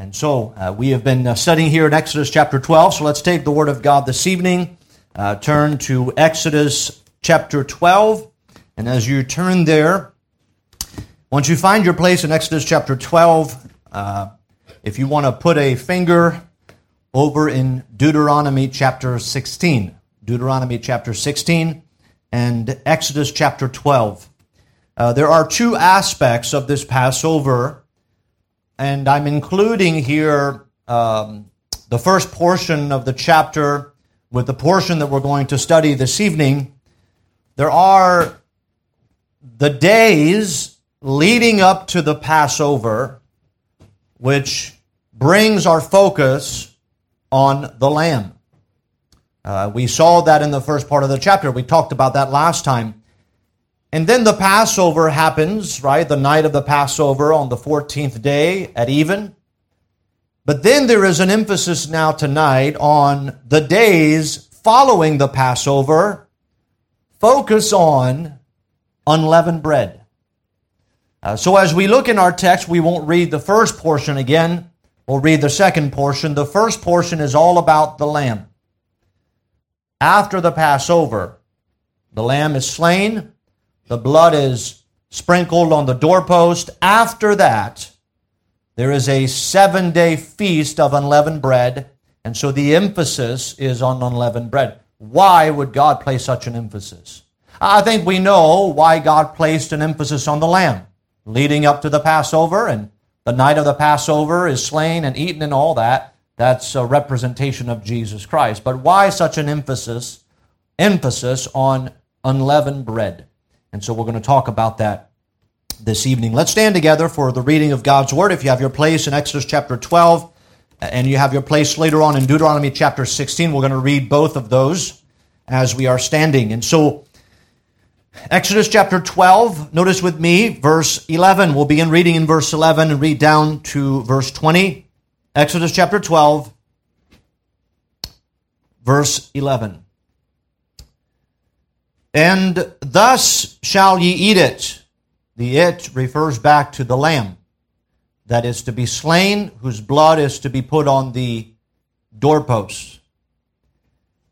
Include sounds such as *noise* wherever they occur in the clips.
And so uh, we have been uh, studying here in Exodus chapter 12. So let's take the Word of God this evening, uh, turn to Exodus chapter 12. And as you turn there, once you find your place in Exodus chapter 12, uh, if you want to put a finger over in Deuteronomy chapter 16, Deuteronomy chapter 16 and Exodus chapter 12. Uh, there are two aspects of this Passover, and I'm including here um, the first portion of the chapter with the portion that we're going to study this evening. There are the days leading up to the Passover, which brings our focus on the Lamb. Uh, we saw that in the first part of the chapter. We talked about that last time. And then the Passover happens, right? The night of the Passover on the 14th day at even. But then there is an emphasis now tonight on the days following the Passover. Focus on unleavened bread. Uh, so as we look in our text, we won't read the first portion again. We'll read the second portion. The first portion is all about the lamb after the Passover. The lamb is slain, the blood is sprinkled on the doorpost. After that, there is a seven day feast of unleavened bread, and so the emphasis is on unleavened bread. Why would God place such an emphasis? I think we know why God placed an emphasis on the lamb leading up to the Passover, and the night of the Passover is slain and eaten and all that. That's a representation of Jesus Christ. But why such an emphasis emphasis on unleavened bread? And so we're going to talk about that this evening. Let's stand together for the reading of God's word. If you have your place in Exodus chapter 12 and you have your place later on in Deuteronomy chapter 16, we're going to read both of those as we are standing. And so Exodus chapter 12, notice with me verse 11. We'll begin reading in verse 11 and read down to verse 20. Exodus chapter 12, verse 11. And thus shall ye eat it. The it refers back to the lamb that is to be slain, whose blood is to be put on the doorposts.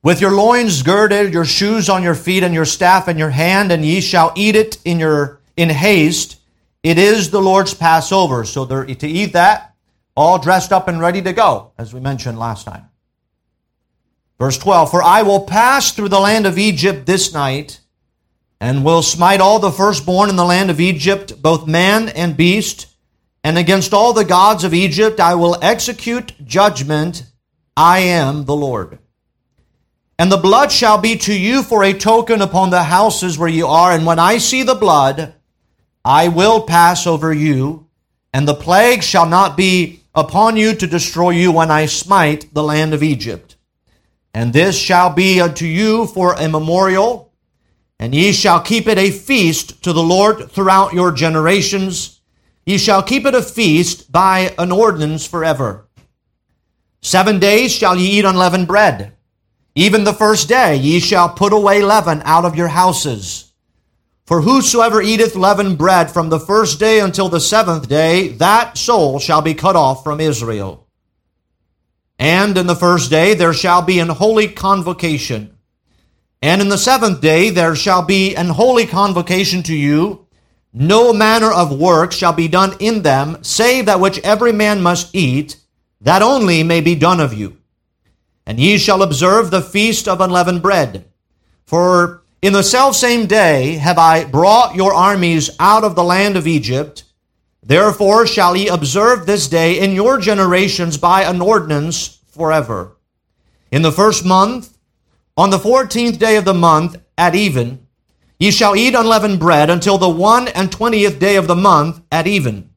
With your loins girded, your shoes on your feet, and your staff in your hand, and ye shall eat it in your in haste. It is the Lord's Passover. So to eat that, all dressed up and ready to go, as we mentioned last time. Verse 12 For I will pass through the land of Egypt this night, and will smite all the firstborn in the land of Egypt, both man and beast, and against all the gods of Egypt I will execute judgment. I am the Lord. And the blood shall be to you for a token upon the houses where you are, and when I see the blood, I will pass over you, and the plague shall not be upon you to destroy you when I smite the land of Egypt. And this shall be unto you for a memorial, and ye shall keep it a feast to the Lord throughout your generations. Ye shall keep it a feast by an ordinance forever. Seven days shall ye eat unleavened bread. Even the first day ye shall put away leaven out of your houses. For whosoever eateth leavened bread from the first day until the seventh day, that soul shall be cut off from Israel. And in the first day there shall be an holy convocation. And in the seventh day there shall be an holy convocation to you. No manner of work shall be done in them, save that which every man must eat, that only may be done of you. And ye shall observe the feast of unleavened bread. For in the selfsame day have I brought your armies out of the land of Egypt. Therefore shall ye observe this day in your generations by an ordinance forever. In the first month, on the fourteenth day of the month, at even, ye shall eat unleavened bread until the one and twentieth day of the month, at even.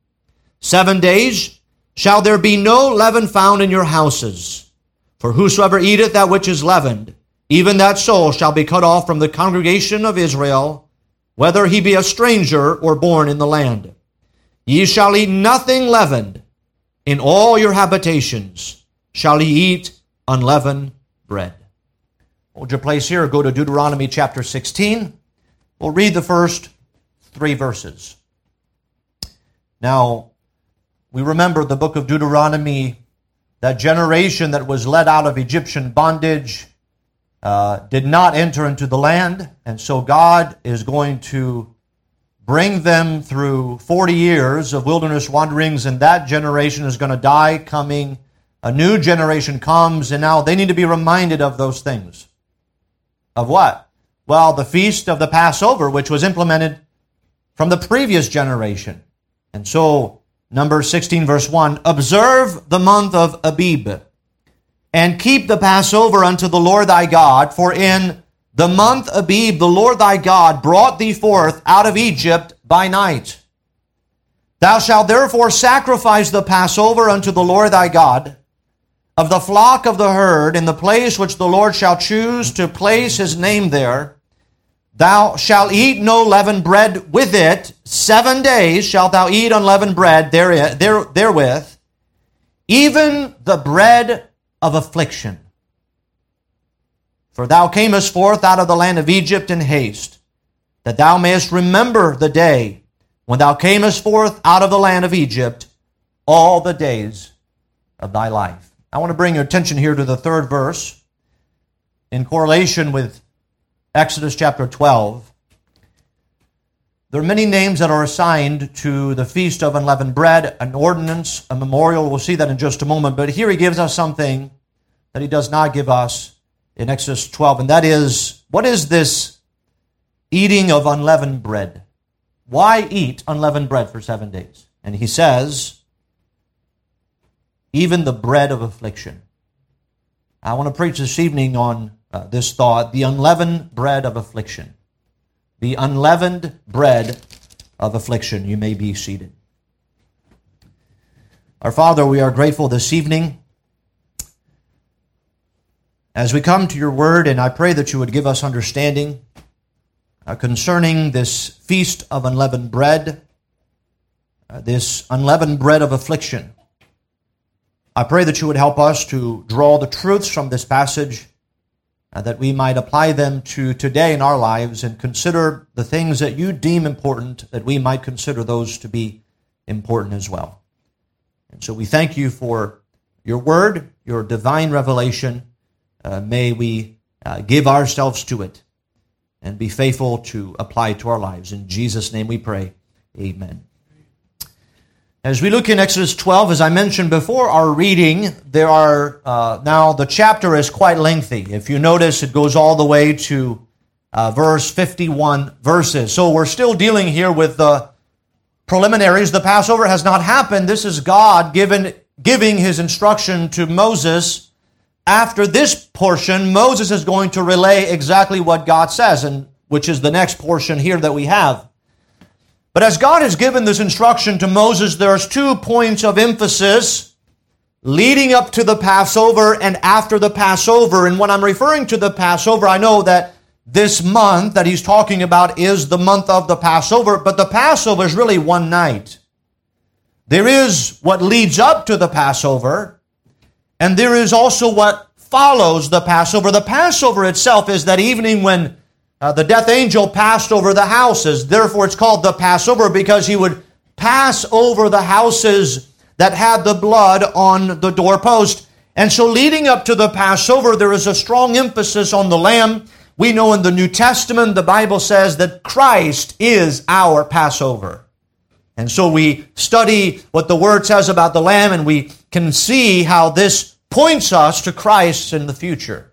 Seven days shall there be no leaven found in your houses. For whosoever eateth that which is leavened, even that soul shall be cut off from the congregation of Israel, whether he be a stranger or born in the land. Ye shall eat nothing leavened. In all your habitations shall ye eat unleavened bread. Hold your place here. Go to Deuteronomy chapter 16. We'll read the first three verses. Now, we remember the book of Deuteronomy, that generation that was led out of Egyptian bondage uh, did not enter into the land, and so God is going to bring them through 40 years of wilderness wanderings, and that generation is going to die, coming. A new generation comes, and now they need to be reminded of those things. Of what? Well, the feast of the Passover, which was implemented from the previous generation. And so, number 16, verse 1 Observe the month of Abib, and keep the Passover unto the Lord thy God, for in the month Abib the Lord thy God brought thee forth out of Egypt by night. Thou shalt therefore sacrifice the Passover unto the Lord thy God of the flock of the herd in the place which the Lord shall choose to place his name there. Thou shalt eat no leavened bread with it. Seven days shalt thou eat unleavened bread there therewith, even the bread of affliction. For thou camest forth out of the land of Egypt in haste, that thou mayest remember the day when thou camest forth out of the land of Egypt all the days of thy life. I want to bring your attention here to the third verse in correlation with Exodus chapter 12. There are many names that are assigned to the Feast of Unleavened Bread, an ordinance, a memorial. We'll see that in just a moment. But here he gives us something that he does not give us in Exodus 12, and that is what is this eating of unleavened bread? Why eat unleavened bread for seven days? And he says, even the bread of affliction. I want to preach this evening on uh, this thought the unleavened bread of affliction. The unleavened bread of affliction. You may be seated. Our Father, we are grateful this evening as we come to your word, and I pray that you would give us understanding uh, concerning this feast of unleavened bread, uh, this unleavened bread of affliction. I pray that you would help us to draw the truths from this passage, uh, that we might apply them to today in our lives and consider the things that you deem important, that we might consider those to be important as well. And so we thank you for your word, your divine revelation. Uh, may we uh, give ourselves to it and be faithful to apply it to our lives. In Jesus' name we pray. Amen. As we look in Exodus 12, as I mentioned before our reading, there are uh, now the chapter is quite lengthy. If you notice, it goes all the way to uh, verse 51 verses. So we're still dealing here with the preliminaries. The Passover has not happened. This is God given, giving his instruction to Moses. After this portion, Moses is going to relay exactly what God says, and which is the next portion here that we have. But as God has given this instruction to Moses, there's two points of emphasis leading up to the Passover and after the Passover. And when I'm referring to the Passover, I know that this month that he's talking about is the month of the Passover, but the Passover is really one night. There is what leads up to the Passover, and there is also what follows the Passover. The Passover itself is that evening when uh, the death angel passed over the houses. Therefore, it's called the Passover because he would pass over the houses that had the blood on the doorpost. And so, leading up to the Passover, there is a strong emphasis on the lamb. We know in the New Testament, the Bible says that Christ is our Passover. And so we study what the Word says about the Lamb, and we can see how this points us to Christ in the future.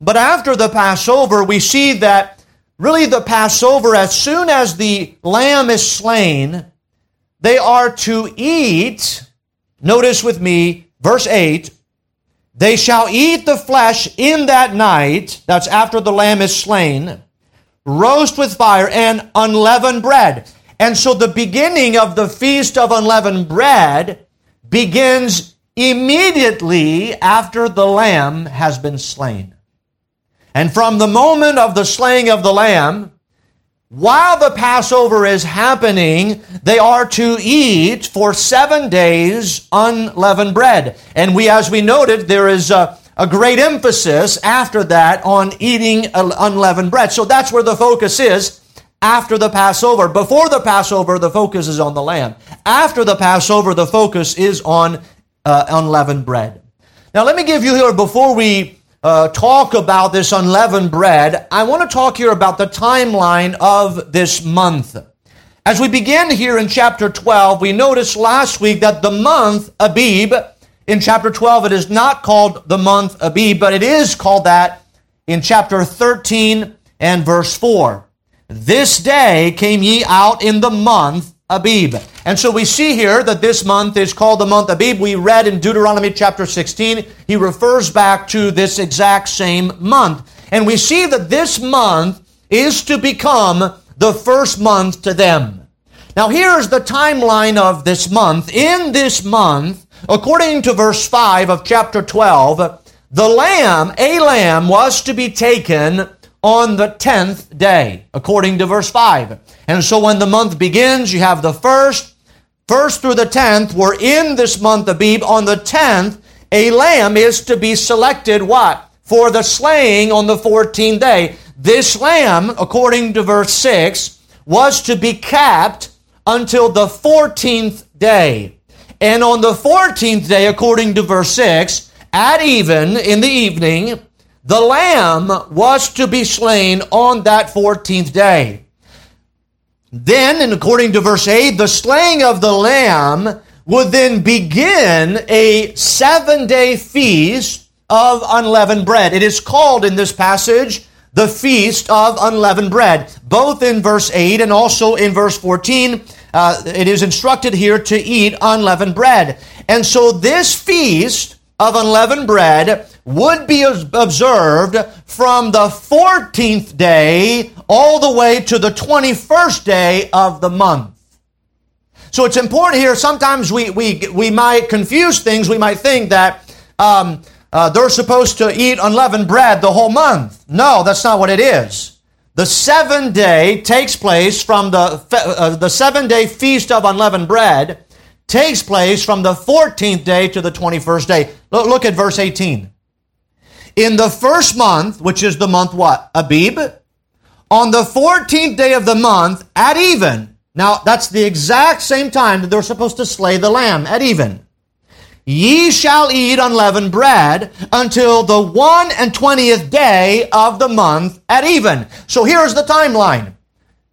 But after the Passover, we see that really the Passover, as soon as the lamb is slain, they are to eat. Notice with me, verse 8 they shall eat the flesh in that night, that's after the lamb is slain, roast with fire and unleavened bread. And so the beginning of the feast of unleavened bread begins immediately after the lamb has been slain. And from the moment of the slaying of the lamb, while the Passover is happening, they are to eat for seven days unleavened bread. And we, as we noted, there is a, a great emphasis after that on eating unleavened bread. So that's where the focus is after the Passover. Before the Passover, the focus is on the lamb. After the Passover, the focus is on uh, unleavened bread. Now, let me give you here, before we uh, talk about this unleavened bread, I want to talk here about the timeline of this month. As we begin here in chapter 12, we noticed last week that the month Abib, in chapter 12, it is not called the month Abib, but it is called that in chapter 13 and verse 4. This day came ye out in the month Abib. And so we see here that this month is called the month Abib. We read in Deuteronomy chapter 16, he refers back to this exact same month. And we see that this month is to become the first month to them. Now here's the timeline of this month. In this month, according to verse 5 of chapter 12, the lamb, a lamb, was to be taken on the tenth day, according to verse 5. And so when the month begins, you have the first, first through the tenth. We're in this month of Abib. On the tenth, a lamb is to be selected, what? For the slaying on the 14th day. This lamb, according to verse 6, was to be kept until the 14th day. And on the 14th day, according to verse 6, at even in the evening, the lamb was to be slain on that 14th day. Then, and according to verse 8, the slaying of the lamb would then begin a seven day feast of unleavened bread. It is called in this passage the feast of unleavened bread. Both in verse 8 and also in verse 14, uh, it is instructed here to eat unleavened bread. And so this feast of unleavened bread would be observed from the 14th day all the way to the 21st day of the month. So it's important here. Sometimes we, we, we might confuse things. We might think that um, uh, they're supposed to eat unleavened bread the whole month. No, that's not what it is. The seven day takes place from the, uh, the seven day feast of unleavened bread takes place from the 14th day to the 21st day. Look at verse 18. In the first month, which is the month what? Abib. On the 14th day of the month, at even. Now, that's the exact same time that they're supposed to slay the lamb, at even. Ye shall eat unleavened bread until the one and twentieth day of the month at even. So here's the timeline.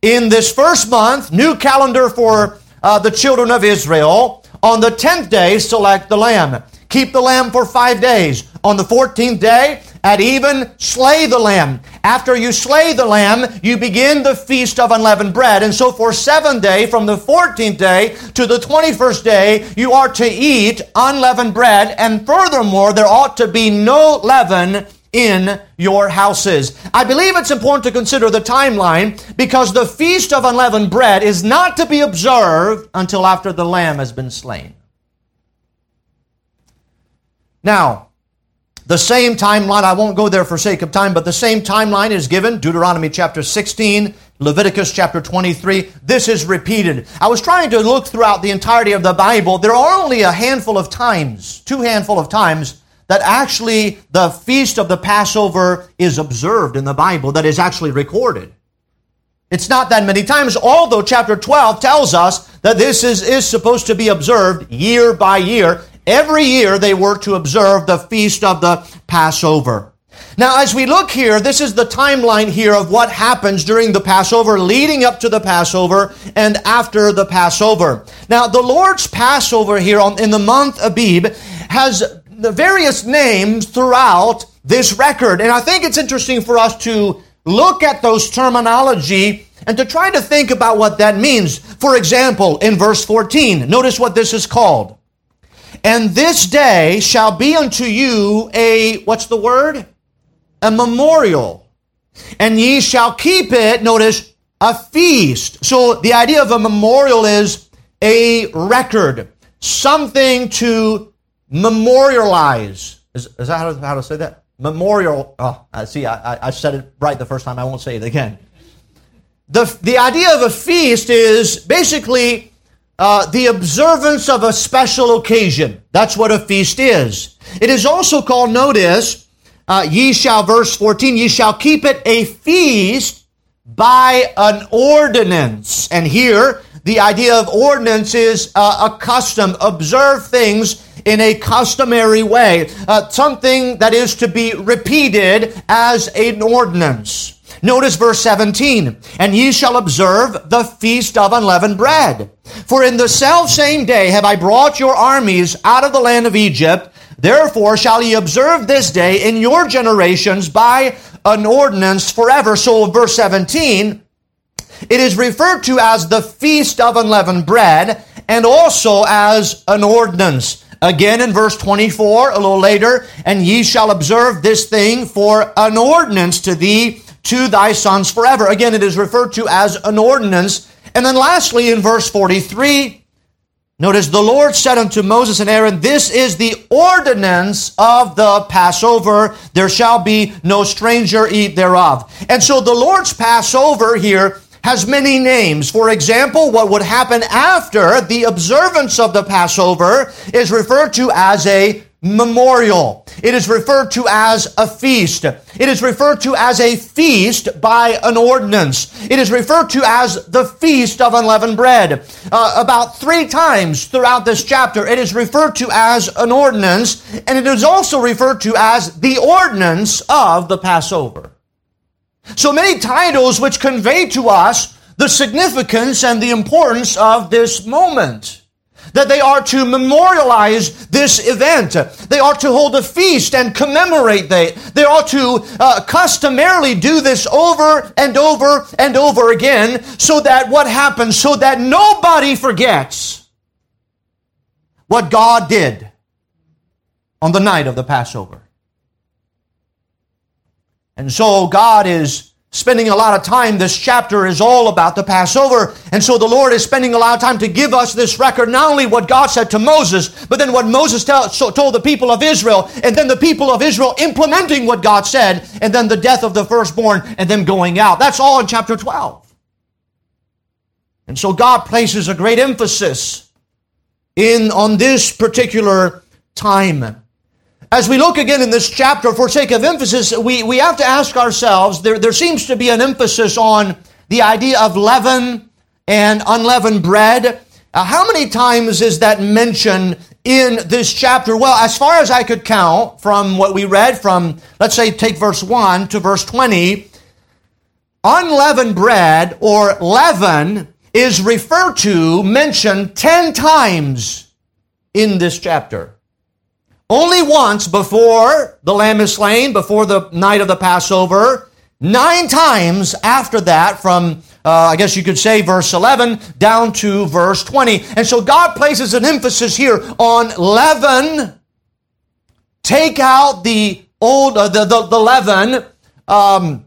In this first month, new calendar for uh, the children of Israel. On the tenth day, select the lamb. Keep the lamb for five days. On the fourteenth day, at even, slay the lamb. After you slay the lamb, you begin the feast of unleavened bread. And so for seven day, from the 14th day to the 21st day, you are to eat unleavened bread. And furthermore, there ought to be no leaven in your houses. I believe it's important to consider the timeline because the Feast of Unleavened Bread is not to be observed until after the Lamb has been slain. Now, the same timeline, I won't go there for sake of time, but the same timeline is given Deuteronomy chapter 16, Leviticus chapter 23. This is repeated. I was trying to look throughout the entirety of the Bible. There are only a handful of times, two handful of times, that actually the feast of the Passover is observed in the Bible, that is actually recorded. It's not that many times, although chapter 12 tells us that this is, is supposed to be observed year by year. Every year they were to observe the feast of the Passover. Now, as we look here, this is the timeline here of what happens during the Passover, leading up to the Passover and after the Passover. Now, the Lord's Passover here on, in the month Abib has the various names throughout this record. And I think it's interesting for us to look at those terminology and to try to think about what that means. For example, in verse 14, notice what this is called. And this day shall be unto you a, what's the word? A memorial. And ye shall keep it, notice, a feast. So the idea of a memorial is a record, something to memorialize. Is, is that how to, how to say that? Memorial. Oh, I see. I, I said it right the first time. I won't say it again. The, the idea of a feast is basically uh, the observance of a special occasion. That's what a feast is. It is also called, notice, uh, ye shall, verse 14, ye shall keep it a feast by an ordinance. And here, the idea of ordinance is uh, a custom, observe things in a customary way, uh, something that is to be repeated as an ordinance. Notice verse 17, and ye shall observe the feast of unleavened bread. For in the self same day have I brought your armies out of the land of Egypt. Therefore shall ye observe this day in your generations by an ordinance forever. So verse 17, it is referred to as the feast of unleavened bread and also as an ordinance. Again in verse 24, a little later, and ye shall observe this thing for an ordinance to thee, to thy sons forever. Again, it is referred to as an ordinance. And then lastly, in verse 43, notice the Lord said unto Moses and Aaron, This is the ordinance of the Passover. There shall be no stranger eat thereof. And so the Lord's Passover here has many names. For example, what would happen after the observance of the Passover is referred to as a memorial. It is referred to as a feast. It is referred to as a feast by an ordinance. It is referred to as the feast of unleavened bread. Uh, about three times throughout this chapter, it is referred to as an ordinance, and it is also referred to as the ordinance of the Passover. So many titles which convey to us the significance and the importance of this moment. That they are to memorialize this event. They are to hold a feast and commemorate they. They are to uh, customarily do this over and over and over again so that what happens? So that nobody forgets what God did on the night of the Passover. And so God is spending a lot of time. This chapter is all about the Passover. And so the Lord is spending a lot of time to give us this record, not only what God said to Moses, but then what Moses tell, so told the people of Israel, and then the people of Israel implementing what God said, and then the death of the firstborn, and them going out. That's all in chapter 12. And so God places a great emphasis in on this particular time. As we look again in this chapter, for sake of emphasis, we, we have to ask ourselves there, there seems to be an emphasis on the idea of leaven and unleavened bread. Uh, how many times is that mentioned in this chapter? Well, as far as I could count from what we read from, let's say, take verse 1 to verse 20, unleavened bread or leaven is referred to, mentioned 10 times in this chapter. Only once before the lamb is slain, before the night of the Passover. Nine times after that, from uh, I guess you could say verse 11 down to verse 20. And so God places an emphasis here on leaven. Take out the old, uh, the, the, the leaven. Um,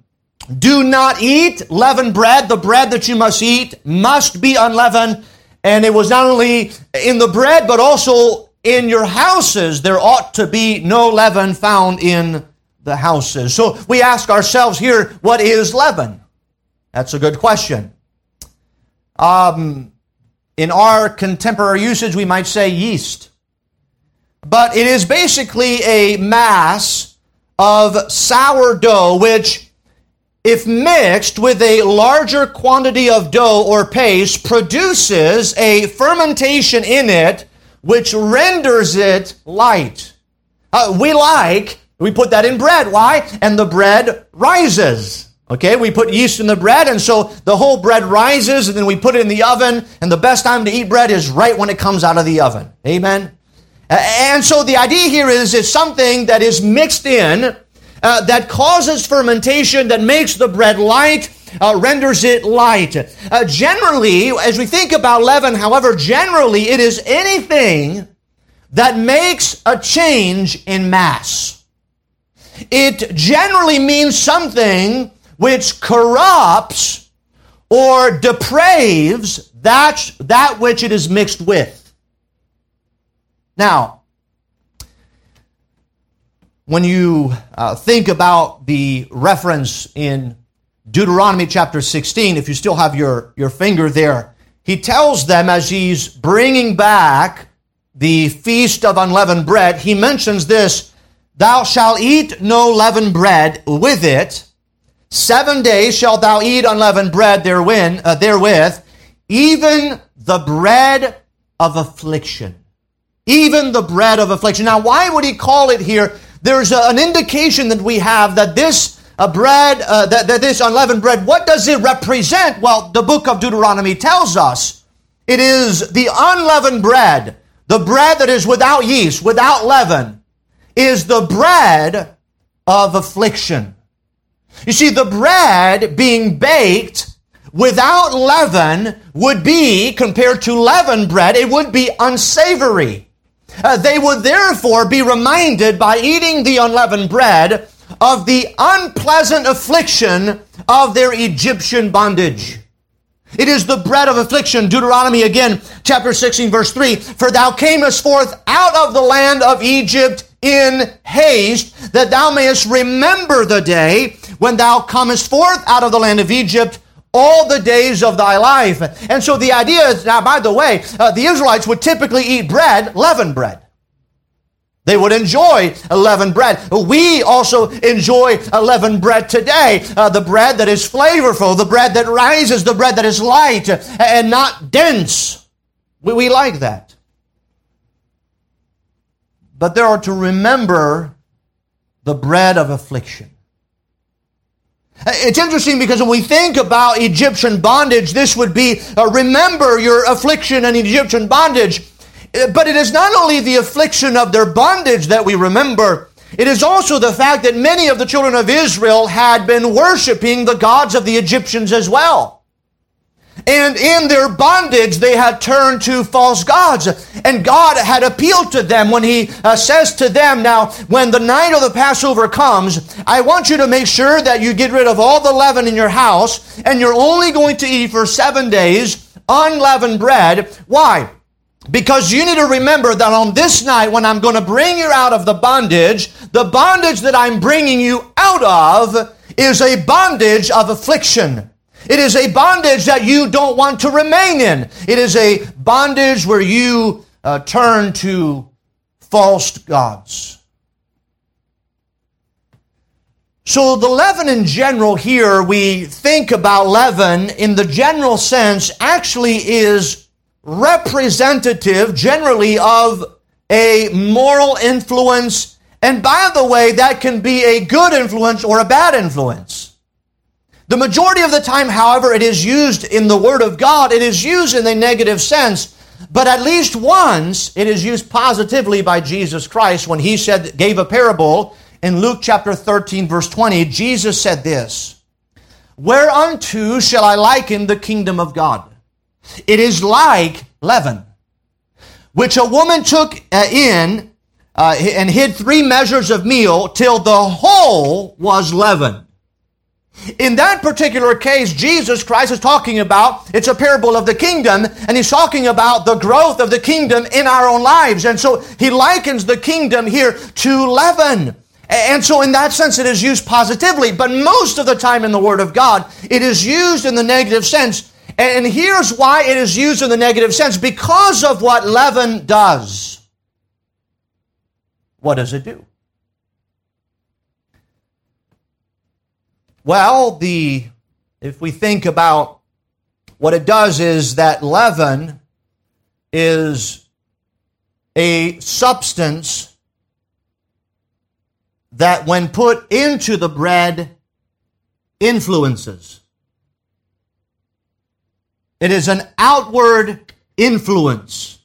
do not eat leavened bread. The bread that you must eat must be unleavened. And it was not only in the bread, but also in your houses there ought to be no leaven found in the houses. So we ask ourselves here, what is leaven? That's a good question. Um, in our contemporary usage, we might say yeast. But it is basically a mass of sourdough, which, if mixed with a larger quantity of dough or paste, produces a fermentation in it which renders it light. Uh, we like, we put that in bread. Why? And the bread rises. Okay, we put yeast in the bread, and so the whole bread rises, and then we put it in the oven, and the best time to eat bread is right when it comes out of the oven. Amen? And so the idea here is it's something that is mixed in uh, that causes fermentation, that makes the bread light, uh, renders it light. Uh, generally, as we think about leaven, however, generally it is anything that makes a change in mass. It generally means something which corrupts or depraves that, that which it is mixed with. Now, when you uh, think about the reference in Deuteronomy chapter 16, if you still have your, your finger there, he tells them as he's bringing back the feast of unleavened bread, he mentions this Thou shalt eat no leavened bread with it, Seven days shalt thou eat unleavened bread therewith, uh, therewith, even the bread of affliction. Even the bread of affliction. Now, why would he call it here? There's a, an indication that we have that this uh, bread, uh, that, that this unleavened bread, what does it represent? Well, the book of Deuteronomy tells us it is the unleavened bread, the bread that is without yeast, without leaven, is the bread of affliction. You see, the bread being baked without leaven would be, compared to leavened bread, it would be unsavory. Uh, they would therefore be reminded by eating the unleavened bread of the unpleasant affliction of their Egyptian bondage. It is the bread of affliction. Deuteronomy again, chapter 16, verse 3. For thou camest forth out of the land of Egypt in haste, that thou mayest remember the day when thou comest forth out of the land of Egypt all the days of thy life. And so the idea is now, by the way, uh, the Israelites would typically eat bread, leavened bread. They would enjoy leavened bread. We also enjoy leavened bread today. Uh, the bread that is flavorful, the bread that rises, the bread that is light and not dense. We, we like that. But there are to remember the bread of affliction. It's interesting because when we think about Egyptian bondage, this would be uh, remember your affliction and Egyptian bondage. But it is not only the affliction of their bondage that we remember, it is also the fact that many of the children of Israel had been worshiping the gods of the Egyptians as well. And in their bondage, they had turned to false gods. And God had appealed to them when He uh, says to them, Now, when the night of the Passover comes, I want you to make sure that you get rid of all the leaven in your house, and you're only going to eat for seven days unleavened bread. Why? Because you need to remember that on this night, when I'm going to bring you out of the bondage, the bondage that I'm bringing you out of is a bondage of affliction. It is a bondage that you don't want to remain in. It is a bondage where you uh, turn to false gods. So, the leaven in general here, we think about leaven in the general sense, actually is representative generally of a moral influence. And by the way, that can be a good influence or a bad influence. The majority of the time, however, it is used in the Word of God, it is used in a negative sense. But at least once it is used positively by Jesus Christ when he said, gave a parable in Luke chapter 13, verse 20. Jesus said this Whereunto shall I liken the kingdom of God? It is like leaven, which a woman took uh, in uh, and hid three measures of meal till the whole was leavened. In that particular case, Jesus Christ is talking about, it's a parable of the kingdom, and he's talking about the growth of the kingdom in our own lives. And so he likens the kingdom here to leaven. And so in that sense, it is used positively. But most of the time in the Word of God, it is used in the negative sense. And here's why it is used in the negative sense. Because of what leaven does. What does it do? Well, the if we think about what it does is that leaven is a substance that when put into the bread influences. It is an outward influence.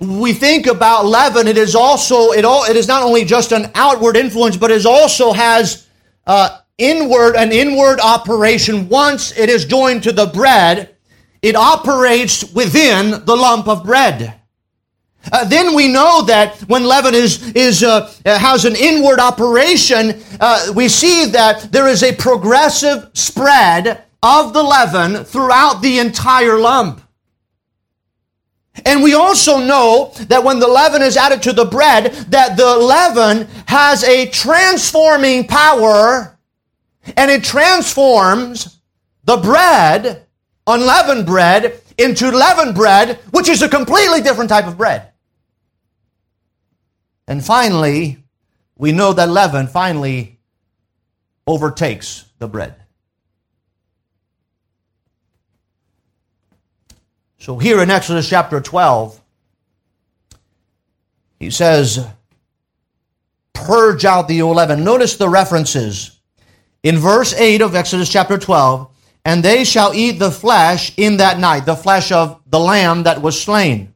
We think about leaven, it is also, it, all, it is not only just an outward influence, but it also has uh, inward, an inward operation. Once it is joined to the bread, it operates within the lump of bread. Uh, then we know that when leaven is, is, uh, has an inward operation, uh, we see that there is a progressive spread of the leaven throughout the entire lump. And we also know that when the leaven is added to the bread, that the leaven has a transforming power and it transforms the bread, unleavened bread, into leavened bread, which is a completely different type of bread. And finally, we know that leaven finally overtakes the bread. So here in Exodus chapter 12, he says, purge out the leaven. Notice the references. In verse 8 of Exodus chapter 12, and they shall eat the flesh in that night, the flesh of the lamb that was slain.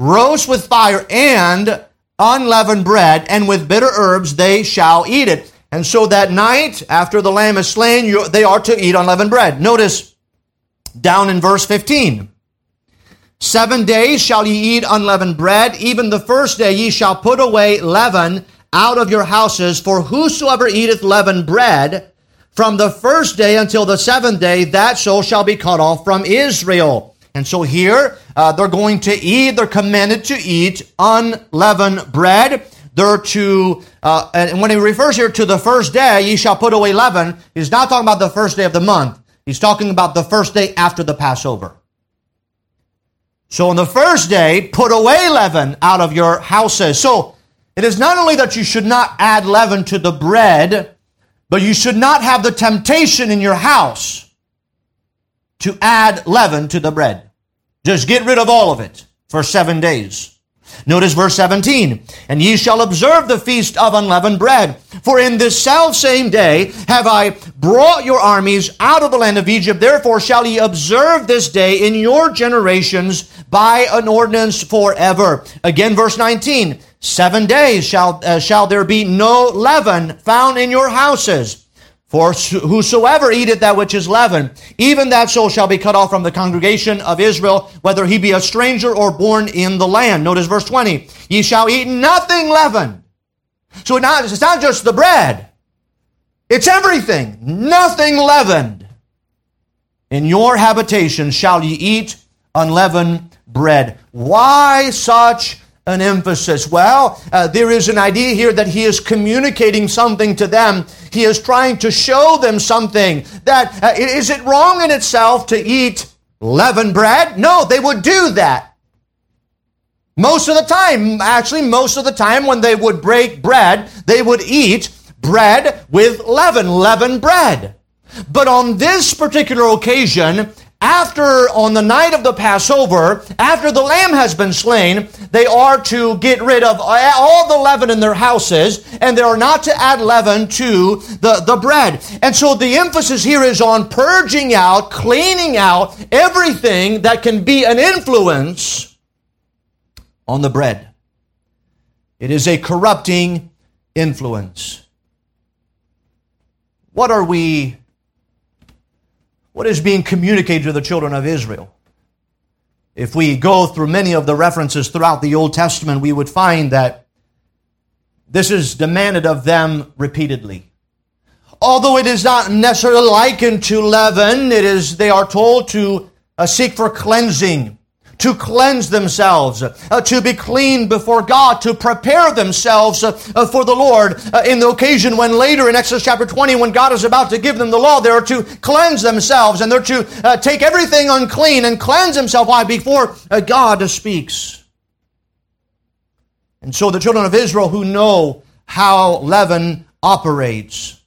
Roast with fire and unleavened bread, and with bitter herbs they shall eat it. And so that night, after the lamb is slain, they are to eat unleavened bread. Notice down in verse 15. Seven days shall ye eat unleavened bread. Even the first day ye shall put away leaven out of your houses. For whosoever eateth leavened bread, from the first day until the seventh day, that soul shall be cut off from Israel. And so here, uh, they're going to eat, they're commanded to eat unleavened bread. They're to, uh, and when he refers here to the first day, ye shall put away leaven, he's not talking about the first day of the month. He's talking about the first day after the Passover. So on the first day, put away leaven out of your houses. So it is not only that you should not add leaven to the bread, but you should not have the temptation in your house to add leaven to the bread. Just get rid of all of it for seven days. Notice verse 17. And ye shall observe the feast of unleavened bread. For in this self same day have I brought your armies out of the land of Egypt. Therefore shall ye observe this day in your generations by an ordinance forever. Again, verse 19. Seven days shall, uh, shall there be no leaven found in your houses. For whosoever eateth that which is leaven, even that soul shall be cut off from the congregation of Israel, whether he be a stranger or born in the land. Notice verse 20. Ye shall eat nothing leavened. So it's not just the bread. It's everything. Nothing leavened. In your habitation shall ye eat unleavened bread. Why such an emphasis? Well, uh, there is an idea here that he is communicating something to them. He is trying to show them something. That uh, is it wrong in itself to eat leavened bread? No, they would do that. Most of the time, actually, most of the time when they would break bread, they would eat bread with leaven, leavened bread. But on this particular occasion, after, on the night of the Passover, after the lamb has been slain, they are to get rid of uh, all the leaven in their houses, and they are not to add leaven to the, the bread. And so the emphasis here is on purging out, cleaning out everything that can be an influence on the bread. It is a corrupting influence. What are we what is being communicated to the children of Israel. If we go through many of the references throughout the Old Testament, we would find that this is demanded of them repeatedly. Although it is not necessarily likened to leaven, it is, they are told to uh, seek for cleansing to cleanse themselves, uh, to be clean before God, to prepare themselves uh, uh, for the Lord. Uh, in the occasion when later in Exodus chapter 20, when God is about to give them the law, they are to cleanse themselves and they're to uh, take everything unclean and cleanse themselves. Why? Before uh, God speaks. And so the children of Israel who know how leaven operates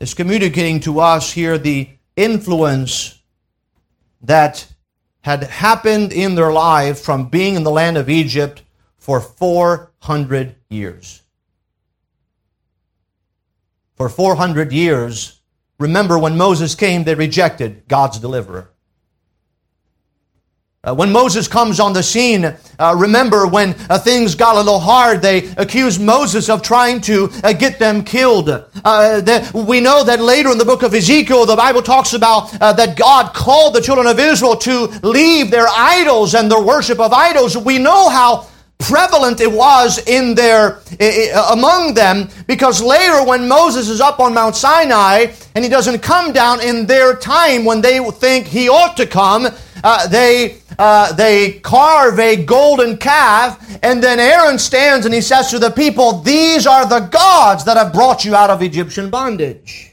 is communicating to us here the influence that had happened in their life from being in the land of Egypt for 400 years. For 400 years, remember when Moses came, they rejected God's deliverer. Uh, when Moses comes on the scene, uh, remember when uh, things got a little hard, they accused Moses of trying to uh, get them killed. Uh, we know that later in the book of Ezekiel, the Bible talks about uh, that God called the children of Israel to leave their idols and their worship of idols. We know how prevalent it was in their among them because later when Moses is up on Mount Sinai and he doesn't come down in their time when they think he ought to come uh, they uh, they carve a golden calf, and then Aaron stands and he says to the people, These are the gods that have brought you out of Egyptian bondage.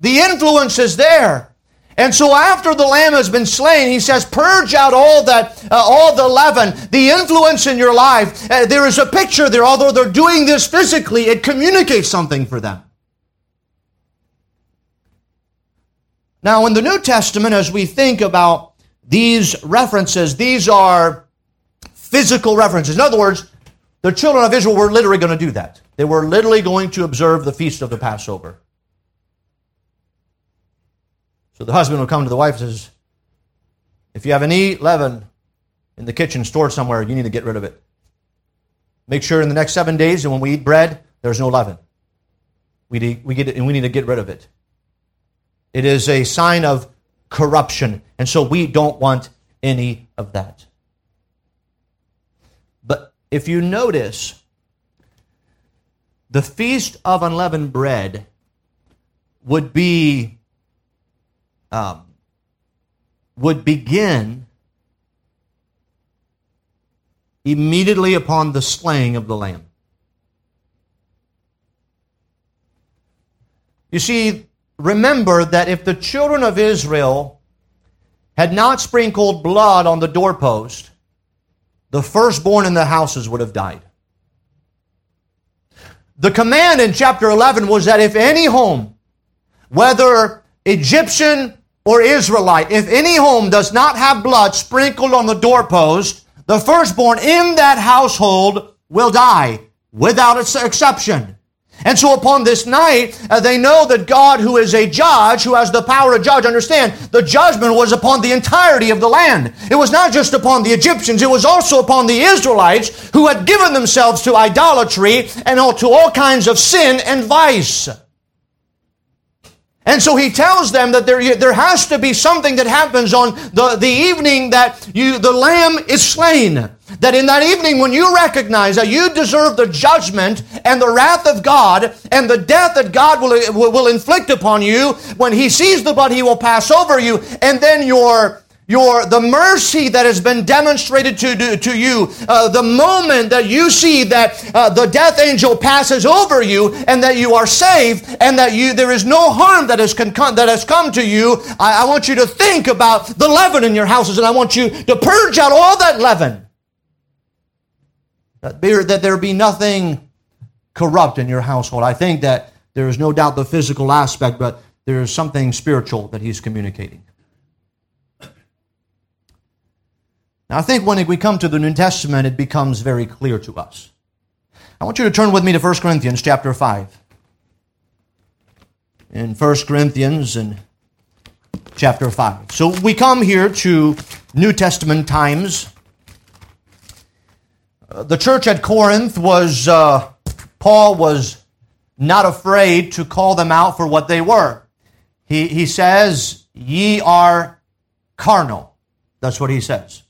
The influence is there. And so after the lamb has been slain, he says, purge out all that, uh, all the leaven, the influence in your life. Uh, there is a picture there. Although they're doing this physically, it communicates something for them. Now, in the New Testament, as we think about these references, these are physical references. In other words, the children of Israel were literally going to do that. They were literally going to observe the feast of the Passover. So the husband will come to the wife and says, If you have any leaven in the kitchen stored somewhere, you need to get rid of it. Make sure in the next seven days, and when we eat bread, there's no leaven. We, we, get it, and we need to get rid of it. It is a sign of corruption. And so we don't want any of that. But if you notice, the feast of unleavened bread would be um, would begin immediately upon the slaying of the lamb. You see, remember that if the children of Israel had not sprinkled blood on the doorpost, the firstborn in the houses would have died. The command in chapter 11 was that if any home, whether Egyptian or Israelite, if any home does not have blood sprinkled on the doorpost, the firstborn in that household will die without exception. And so upon this night, uh, they know that God, who is a judge, who has the power to judge, understand the judgment was upon the entirety of the land. It was not just upon the Egyptians, it was also upon the Israelites who had given themselves to idolatry and all, to all kinds of sin and vice. And so he tells them that there, there has to be something that happens on the, the evening that you, the lamb is slain. That in that evening, when you recognize that you deserve the judgment and the wrath of God and the death that God will, will inflict upon you, when He sees the blood, He will pass over you, and then your your the mercy that has been demonstrated to, to, you uh, the moment that you see that uh, the death angel passes over you and that you are saved and that you there is no harm that has, con- that has come to you I, I want you to think about the leaven in your houses and i want you to purge out all that leaven that there, that there be nothing corrupt in your household. I think that there is no doubt the physical aspect, but there is something spiritual that he's communicating. Now, I think when we come to the New Testament, it becomes very clear to us. I want you to turn with me to 1 Corinthians chapter 5. In 1 Corinthians and chapter 5. So we come here to New Testament times the church at Corinth was, uh, Paul was not afraid to call them out for what they were. He, he says, Ye are carnal. That's what he says.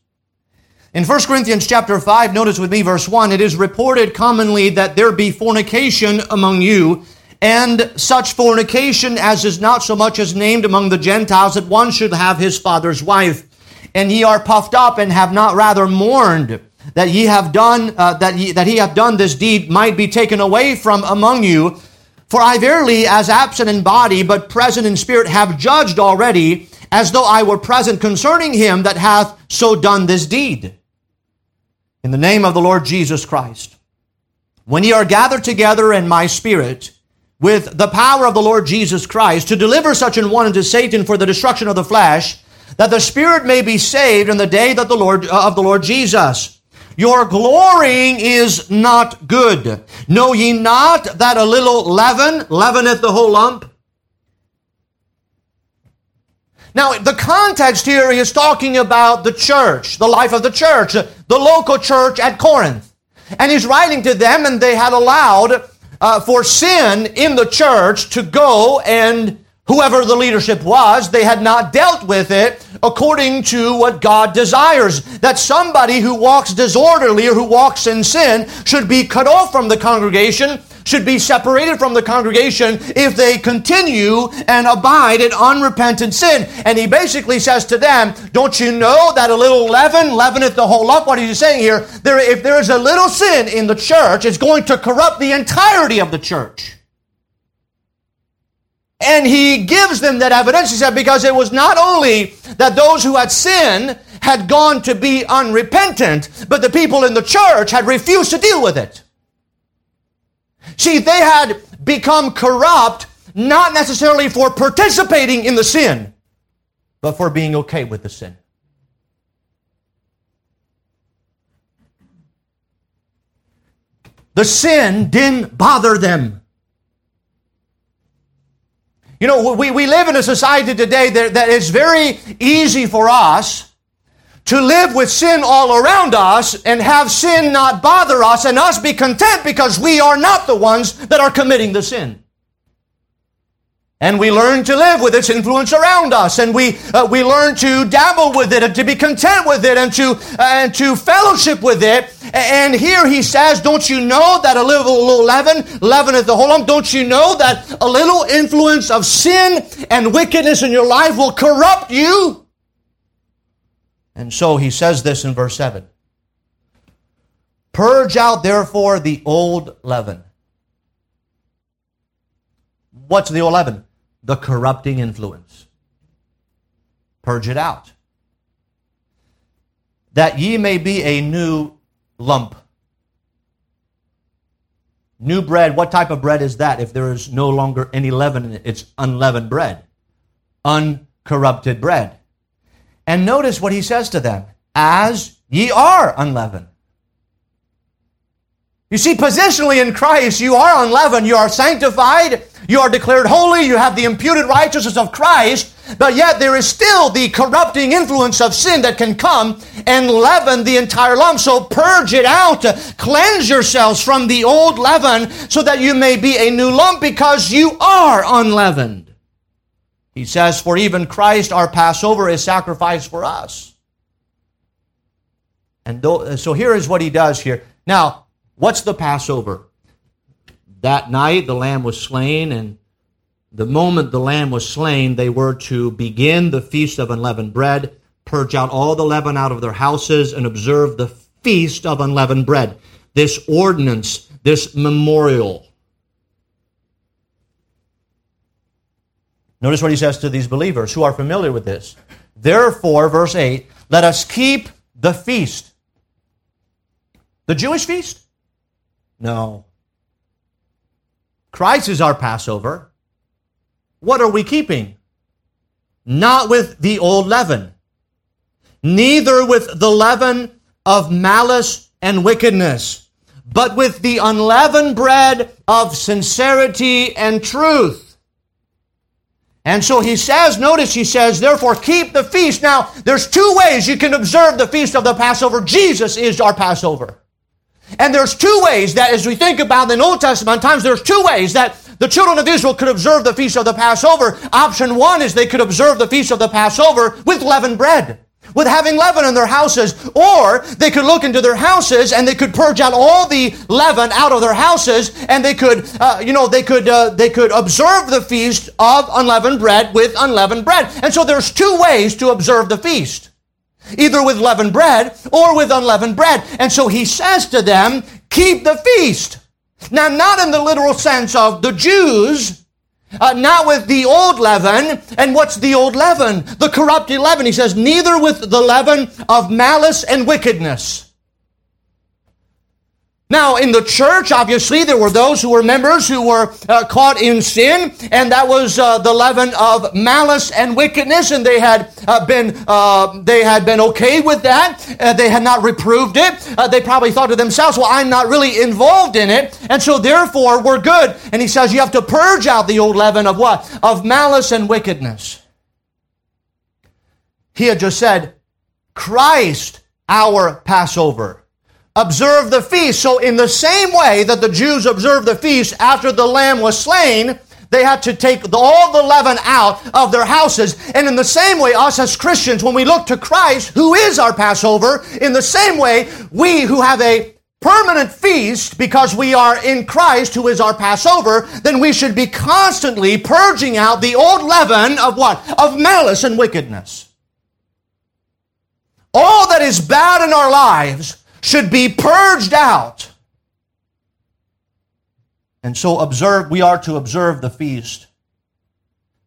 In 1 Corinthians chapter 5, notice with me verse 1, it is reported commonly that there be fornication among you, and such fornication as is not so much as named among the Gentiles that one should have his father's wife. And ye are puffed up and have not rather mourned that ye have done uh, that ye, that he hath done this deed might be taken away from among you. For I verily, as absent in body but present in spirit, have judged already, as though I were present concerning him that hath so done this deed. In the name of the Lord Jesus Christ, when ye are gathered together in my spirit, with the power of the Lord Jesus Christ, to deliver such an one unto Satan for the destruction of the flesh, that the spirit may be saved in the day that the Lord uh, of the Lord Jesus. Your glorying is not good. Know ye not that a little leaven leaveneth the whole lump? Now, the context here is talking about the church, the life of the church, the local church at Corinth. And he's writing to them, and they had allowed uh, for sin in the church to go and whoever the leadership was, they had not dealt with it according to what God desires. That somebody who walks disorderly or who walks in sin should be cut off from the congregation, should be separated from the congregation if they continue and abide in unrepentant sin. And he basically says to them, Don't you know that a little leaven leaveneth the whole lump? What is he saying here? There, if there is a little sin in the church, it's going to corrupt the entirety of the church. And he gives them that evidence. He said, because it was not only that those who had sinned had gone to be unrepentant, but the people in the church had refused to deal with it. See, they had become corrupt not necessarily for participating in the sin, but for being okay with the sin. The sin didn't bother them. You know, we, we live in a society today that, that it's very easy for us to live with sin all around us and have sin not bother us and us be content because we are not the ones that are committing the sin. And we learn to live with its influence around us, and we uh, we learn to dabble with it, and to be content with it, and to uh, and to fellowship with it. And here he says, "Don't you know that a little, little leaven leaveneth the whole lump? Don't you know that a little influence of sin and wickedness in your life will corrupt you?" And so he says this in verse 7 Purge out therefore the old leaven. What's the old leaven? The corrupting influence. Purge it out. That ye may be a new lump. New bread, what type of bread is that if there is no longer any leaven in it? It's unleavened bread, uncorrupted bread. And notice what he says to them as ye are unleavened. You see, positionally in Christ, you are unleavened, you are sanctified, you are declared holy, you have the imputed righteousness of Christ, but yet there is still the corrupting influence of sin that can come and leaven the entire lump. So purge it out, cleanse yourselves from the old leaven so that you may be a new lump because you are unleavened. He says, For even Christ, our Passover, is sacrificed for us. And so here is what he does here. Now, what's the Passover? That night the lamb was slain, and the moment the lamb was slain, they were to begin the feast of unleavened bread, purge out all the leaven out of their houses, and observe the feast of unleavened bread. This ordinance, this memorial. Notice what he says to these believers who are familiar with this. Therefore, verse 8, let us keep the feast. The Jewish feast? No. Christ is our Passover. What are we keeping? Not with the old leaven, neither with the leaven of malice and wickedness, but with the unleavened bread of sincerity and truth. And so he says, notice he says, therefore keep the feast. Now, there's two ways you can observe the feast of the Passover. Jesus is our Passover. And there's two ways that as we think about the Old Testament times, there's two ways that the children of Israel could observe the feast of the Passover. Option one is they could observe the feast of the Passover with leavened bread with having leaven in their houses, or they could look into their houses and they could purge out all the leaven out of their houses, and they could, uh, you know, they could uh, they could observe the feast of unleavened bread with unleavened bread. And so there's two ways to observe the feast. Either with leavened bread or with unleavened bread. And so he says to them, keep the feast. Now, not in the literal sense of the Jews uh, not with the old leaven. And what's the old leaven? The corrupted leaven. He says, neither with the leaven of malice and wickedness. Now, in the church, obviously, there were those who were members who were uh, caught in sin, and that was uh, the leaven of malice and wickedness, and they had uh, been uh, they had been okay with that. Uh, they had not reproved it. Uh, they probably thought to themselves, "Well, I'm not really involved in it, and so therefore we're good." And he says, "You have to purge out the old leaven of what? Of malice and wickedness." He had just said, "Christ, our Passover." Observe the feast. So, in the same way that the Jews observed the feast after the lamb was slain, they had to take all the leaven out of their houses. And in the same way, us as Christians, when we look to Christ, who is our Passover, in the same way, we who have a permanent feast because we are in Christ, who is our Passover, then we should be constantly purging out the old leaven of what? Of malice and wickedness. All that is bad in our lives should be purged out. And so observe we are to observe the feast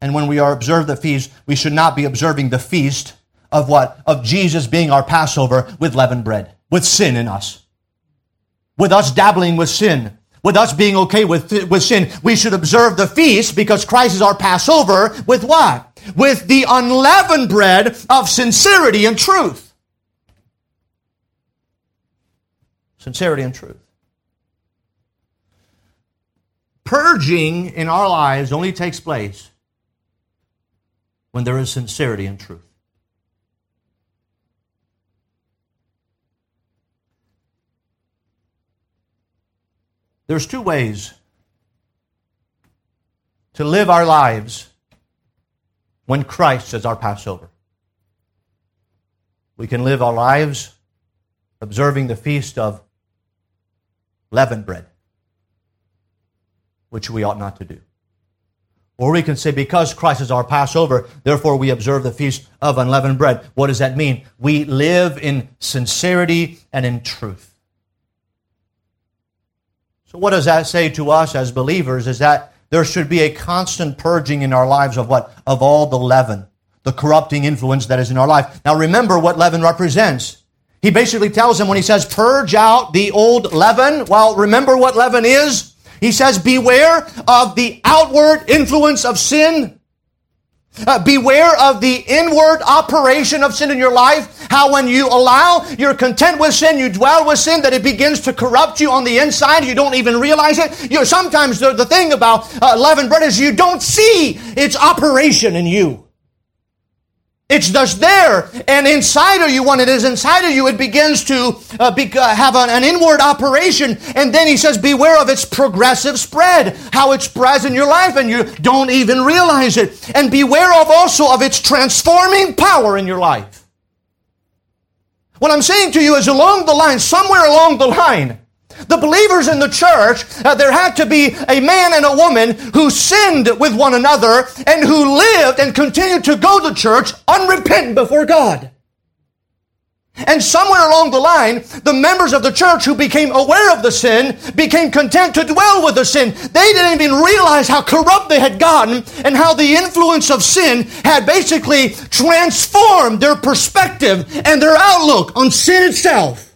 And when we are observe the feast, we should not be observing the feast of what? Of Jesus being our Passover with leavened bread, with sin in us, with us dabbling with sin, with us being okay with, with sin. We should observe the feast because Christ is our Passover with what? With the unleavened bread of sincerity and truth. Sincerity and truth. Purging in our lives only takes place when there is sincerity and truth. There's two ways to live our lives when Christ is our Passover. We can live our lives observing the feast of leavened bread, which we ought not to do. Or we can say, because Christ is our Passover, therefore we observe the feast of unleavened bread. What does that mean? We live in sincerity and in truth. So, what does that say to us as believers? Is that there should be a constant purging in our lives of what? Of all the leaven, the corrupting influence that is in our life. Now, remember what leaven represents. He basically tells them when he says, purge out the old leaven. Well, remember what leaven is? He says, Beware of the outward influence of sin. Uh, beware of the inward operation of sin in your life. How when you allow, you're content with sin, you dwell with sin, that it begins to corrupt you on the inside. You don't even realize it. You know, sometimes the, the thing about uh, leavened bread is you don't see its operation in you. It's just there, and inside of you, when it is inside of you, it begins to uh, be, uh, have an, an, inward operation. And then he says, Beware of its progressive spread, how it spreads in your life, and you don't even realize it. And beware of also of its transforming power in your life. What I'm saying to you is along the line, somewhere along the line, the believers in the church, uh, there had to be a man and a woman who sinned with one another and who lived and continued to go to church unrepentant before God. And somewhere along the line, the members of the church who became aware of the sin became content to dwell with the sin. They didn't even realize how corrupt they had gotten and how the influence of sin had basically transformed their perspective and their outlook on sin itself.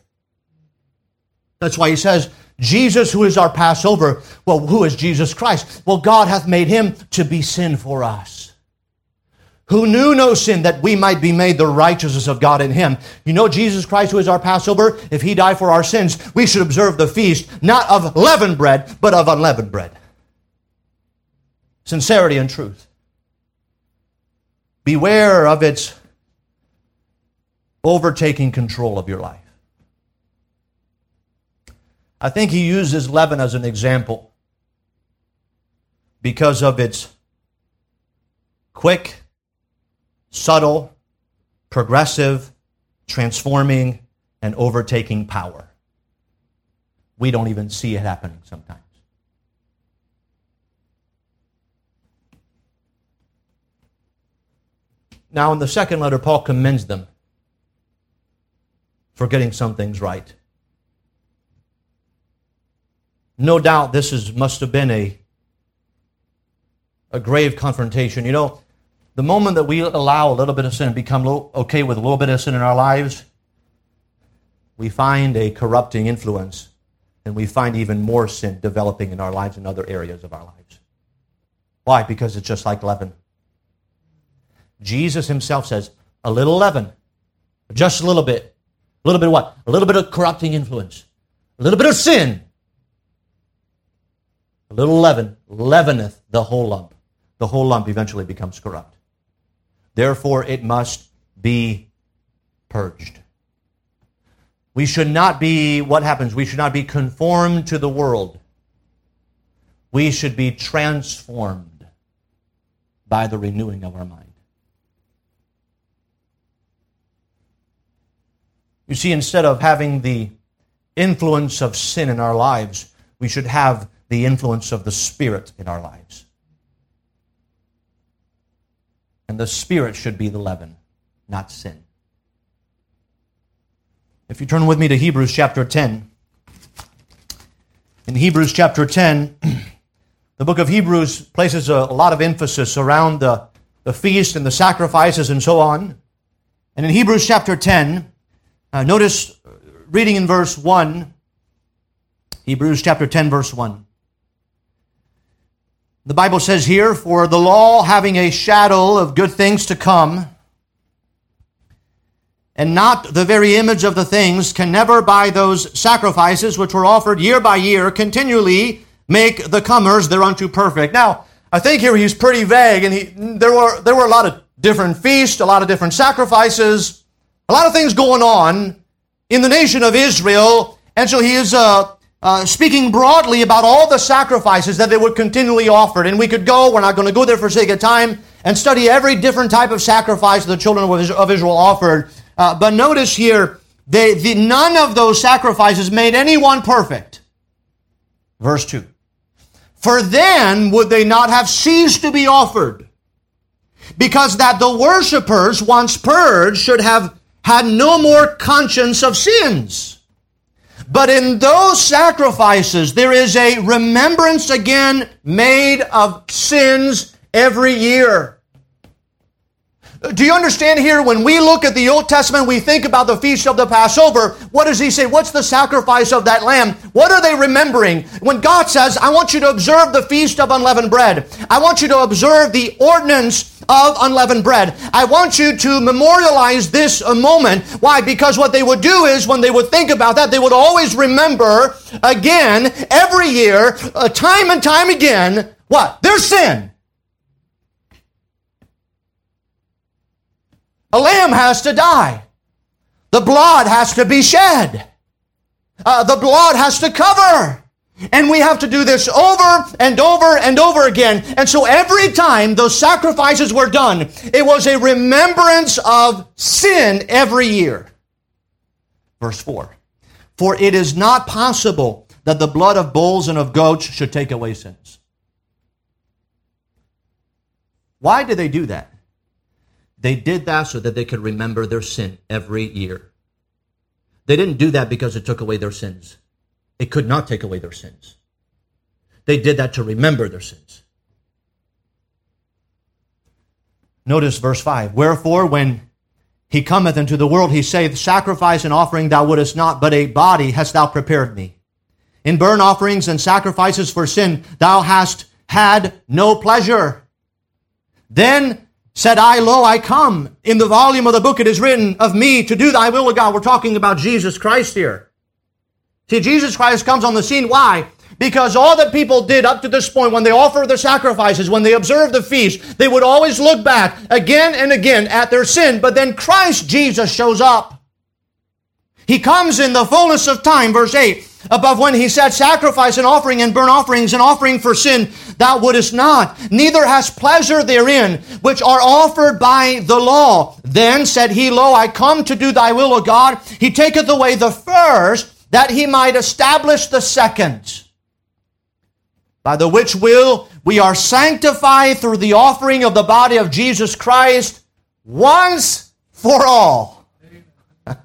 That's why he says, Jesus, who is our Passover. Well, who is Jesus Christ? Well, God hath made him to be sin for us. Who knew no sin that we might be made the righteousness of God in him. You know, Jesus Christ, who is our Passover, if he died for our sins, we should observe the feast not of leavened bread, but of unleavened bread. Sincerity and truth. Beware of its overtaking control of your life. I think he uses leaven as an example because of its quick, subtle, progressive, transforming, and overtaking power. We don't even see it happening sometimes. Now, in the second letter, Paul commends them for getting some things right. No doubt this is, must have been a, a grave confrontation. You know, the moment that we allow a little bit of sin and become okay with a little bit of sin in our lives, we find a corrupting influence and we find even more sin developing in our lives and other areas of our lives. Why? Because it's just like leaven. Jesus himself says, a little leaven, just a little bit. A little bit of what? A little bit of corrupting influence. A little bit of sin a little leaven leaveneth the whole lump. The whole lump eventually becomes corrupt. Therefore, it must be purged. We should not be, what happens? We should not be conformed to the world. We should be transformed by the renewing of our mind. You see, instead of having the influence of sin in our lives, we should have the influence of the Spirit in our lives. And the Spirit should be the leaven, not sin. If you turn with me to Hebrews chapter 10, in Hebrews chapter 10, *clears throat* The book of Hebrews places a, a lot of emphasis around the, the feast and the sacrifices and so on. And in Hebrews chapter 10, uh, notice reading in verse 1, Hebrews chapter 10, verse 1. The Bible says here, For the law having a shadow of good things to come, and not the very image of the things, can never by those sacrifices which were offered year by year continually make the comers thereunto perfect. Now, I think here he's pretty vague, and he, there were there were a lot of different feasts, a lot of different sacrifices, a lot of things going on in the nation of Israel, and so he is uh, uh, speaking broadly about all the sacrifices that they were continually offered. And we could go, we're not going to go there for sake of time, and study every different type of sacrifice the children of Israel offered. Uh, but notice here, they, the, none of those sacrifices made anyone perfect. Verse 2. For then would they not have ceased to be offered, because that the worshippers, once purged, should have had no more conscience of sins. But in those sacrifices, there is a remembrance again made of sins every year. Do you understand here? When we look at the Old Testament, we think about the feast of the Passover. What does he say? What's the sacrifice of that lamb? What are they remembering? When God says, I want you to observe the feast of unleavened bread, I want you to observe the ordinance of unleavened bread. I want you to memorialize this moment. Why? Because what they would do is when they would think about that, they would always remember again, every year, uh, time and time again, what? Their sin. A lamb has to die. The blood has to be shed. Uh, the blood has to cover. And we have to do this over and over and over again. And so every time those sacrifices were done, it was a remembrance of sin every year. Verse 4 For it is not possible that the blood of bulls and of goats should take away sins. Why did they do that? They did that so that they could remember their sin every year. They didn't do that because it took away their sins. It could not take away their sins. They did that to remember their sins. Notice verse 5. Wherefore, when he cometh into the world, he saith, Sacrifice and offering thou wouldest not, but a body hast thou prepared me. In burnt offerings and sacrifices for sin thou hast had no pleasure. Then Said I, Lo, I come. In the volume of the book it is written of me to do thy will, O God. We're talking about Jesus Christ here. See, Jesus Christ comes on the scene. Why? Because all that people did up to this point, when they offered their sacrifices, when they observed the feast, they would always look back again and again at their sin. But then Christ Jesus shows up. He comes in the fullness of time, verse 8 above when he said, Sacrifice and offering and burnt offerings and offering for sin thou wouldest not, neither hast pleasure therein, which are offered by the law. Then said he, Lo, I come to do thy will, O God. He taketh away the first, that he might establish the second. By the which will we are sanctified through the offering of the body of Jesus Christ once for all. *laughs*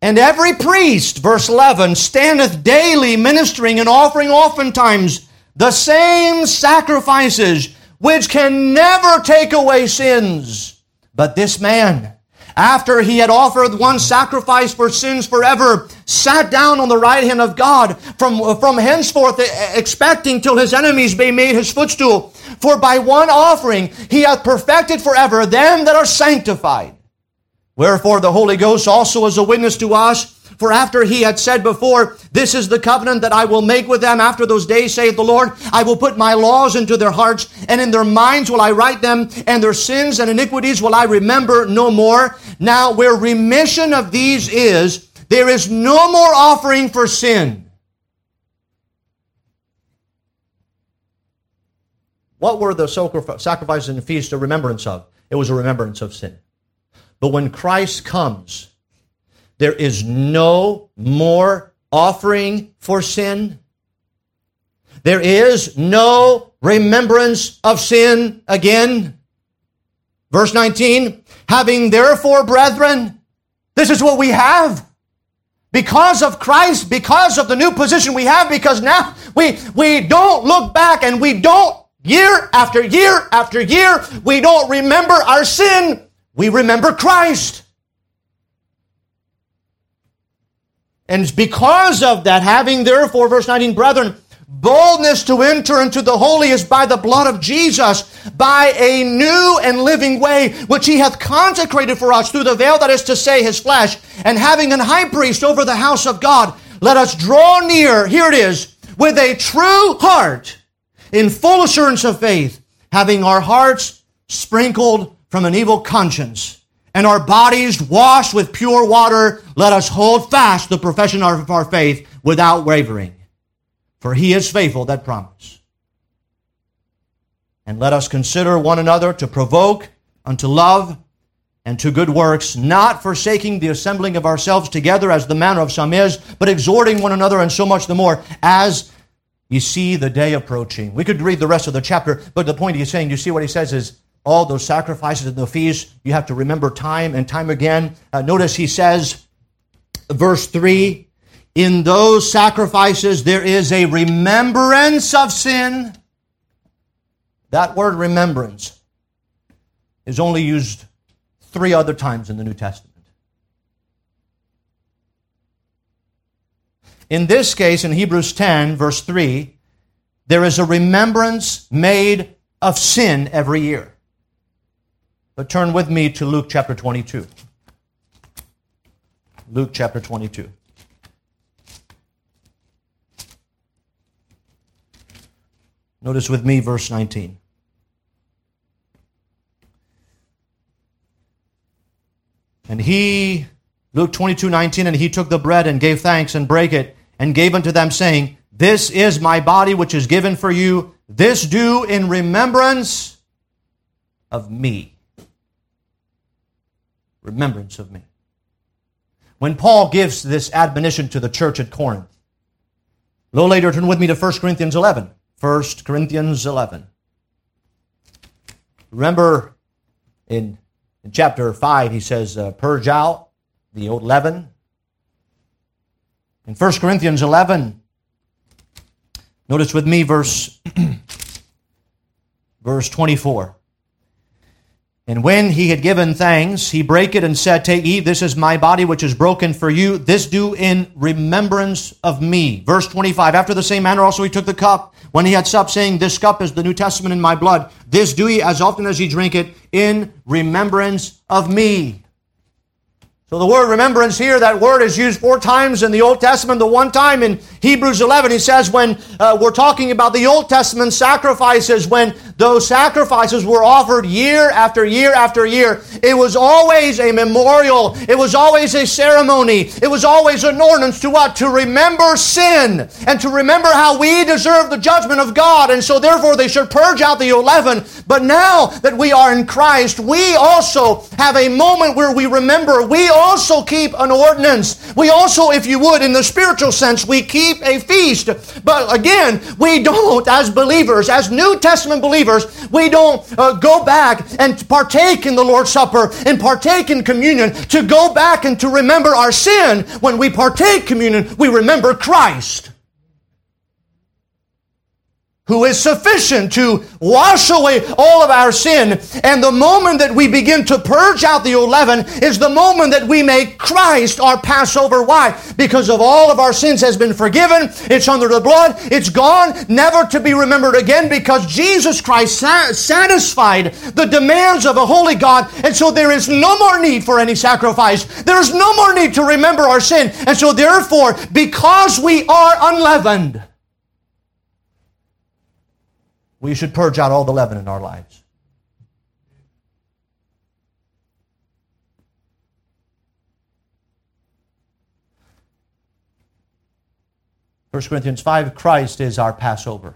And every priest, verse 11, standeth daily ministering and offering oftentimes the same sacrifices, which can never take away sins. But this man, after he had offered one sacrifice for sins forever, sat down on the right hand of God from, from henceforth expecting till his enemies be made his footstool. For by one offering he hath perfected forever them that are sanctified. Wherefore the Holy Ghost also is a witness to us. For after he had said before, This is the covenant that I will make with them after those days, saith the Lord, I will put my laws into their hearts, and in their minds will I write them, and their sins and iniquities will I remember no more. Now, where remission of these is, there is no more offering for sin. What were the sacrifices and feasts a remembrance of? It was a remembrance of sin. But when Christ comes, there is no more offering for sin. There is no remembrance of sin again. Verse 19, having therefore, brethren, this is what we have. because of Christ, because of the new position we have, because now we, we don't look back and we don't, year after year after year, we don't remember our sin. We remember Christ. And it's because of that, having therefore, verse 19, brethren, boldness to enter into the holiest by the blood of Jesus, by a new and living way, which he hath consecrated for us through the veil that is to say his flesh, and having an high priest over the house of God, let us draw near, here it is, with a true heart, in full assurance of faith, having our hearts sprinkled from an evil conscience and our bodies washed with pure water, let us hold fast the profession of our faith without wavering. For he is faithful that promise. And let us consider one another to provoke unto love and to good works, not forsaking the assembling of ourselves together as the manner of some is, but exhorting one another, and so much the more as you see the day approaching. We could read the rest of the chapter, but the point he's saying, you see what he says is all those sacrifices and the feasts, you have to remember time and time again. Uh, notice he says, verse 3 In those sacrifices, there is a remembrance of sin. That word remembrance is only used three other times in the New Testament. In this case, in Hebrews 10, verse 3, there is a remembrance made of sin every year. But turn with me to Luke chapter 22. Luke chapter 22. Notice with me verse 19. And he, Luke 22, 19, and he took the bread and gave thanks and brake it and gave unto them, saying, This is my body which is given for you. This do in remembrance of me remembrance of me. When Paul gives this admonition to the church at Corinth, a little later, turn with me to 1 Corinthians 11. 1 Corinthians 11. Remember in, in chapter 5, he says, uh, Purge out the old leaven. In 1 Corinthians 11, notice with me verse, *clears throat* verse 24. And when he had given thanks, he brake it and said, Take, eat, this is my body which is broken for you. This do in remembrance of me. Verse 25, after the same manner also he took the cup when he had supped, saying, This cup is the New Testament in my blood. This do ye as often as ye drink it in remembrance of me. So the word remembrance here, that word is used four times in the Old Testament. The one time in Hebrews 11, he says when uh, we're talking about the Old Testament sacrifices, when those sacrifices were offered year after year after year, it was always a memorial. It was always a ceremony. It was always an ordinance to what? To remember sin and to remember how we deserve the judgment of God. And so therefore they should purge out the leaven. But now that we are in Christ, we also have a moment where we remember. We also keep an ordinance. We also, if you would, in the spiritual sense, we keep a feast. But again, we don't, as believers, as New Testament believers, we don't uh, go back and partake in the Lord's Supper and partake in communion to go back and to remember our sin. When we partake communion, we remember Christ who is sufficient to wash away all of our sin. And the moment that we begin to purge out the leaven is the moment that we make Christ our Passover. Why? Because of all of our sins has been forgiven. It's under the blood. It's gone, never to be remembered again because Jesus Christ satisfied the demands of a holy God. And so there is no more need for any sacrifice. There's no more need to remember our sin. And so therefore, because we are unleavened, we should purge out all the leaven in our lives. First Corinthians 5 Christ is our Passover.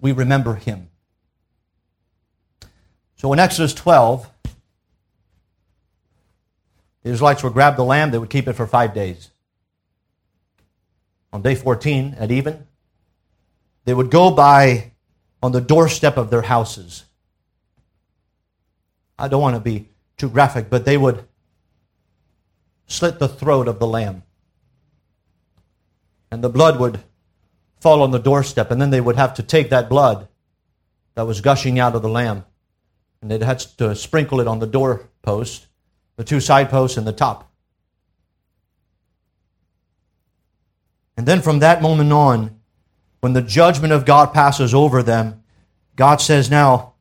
We remember him. So in Exodus 12, the Israelites would grab the lamb, they would keep it for five days. On day 14, at even, they would go by on the doorstep of their houses. I don't want to be too graphic, but they would slit the throat of the lamb And the blood would fall on the doorstep, and then they would have to take that blood that was gushing out of the lamb, and they'd have to sprinkle it on the doorpost, the two side posts, and the top. And then from that moment on, when the judgment of God passes over them, God says, Now,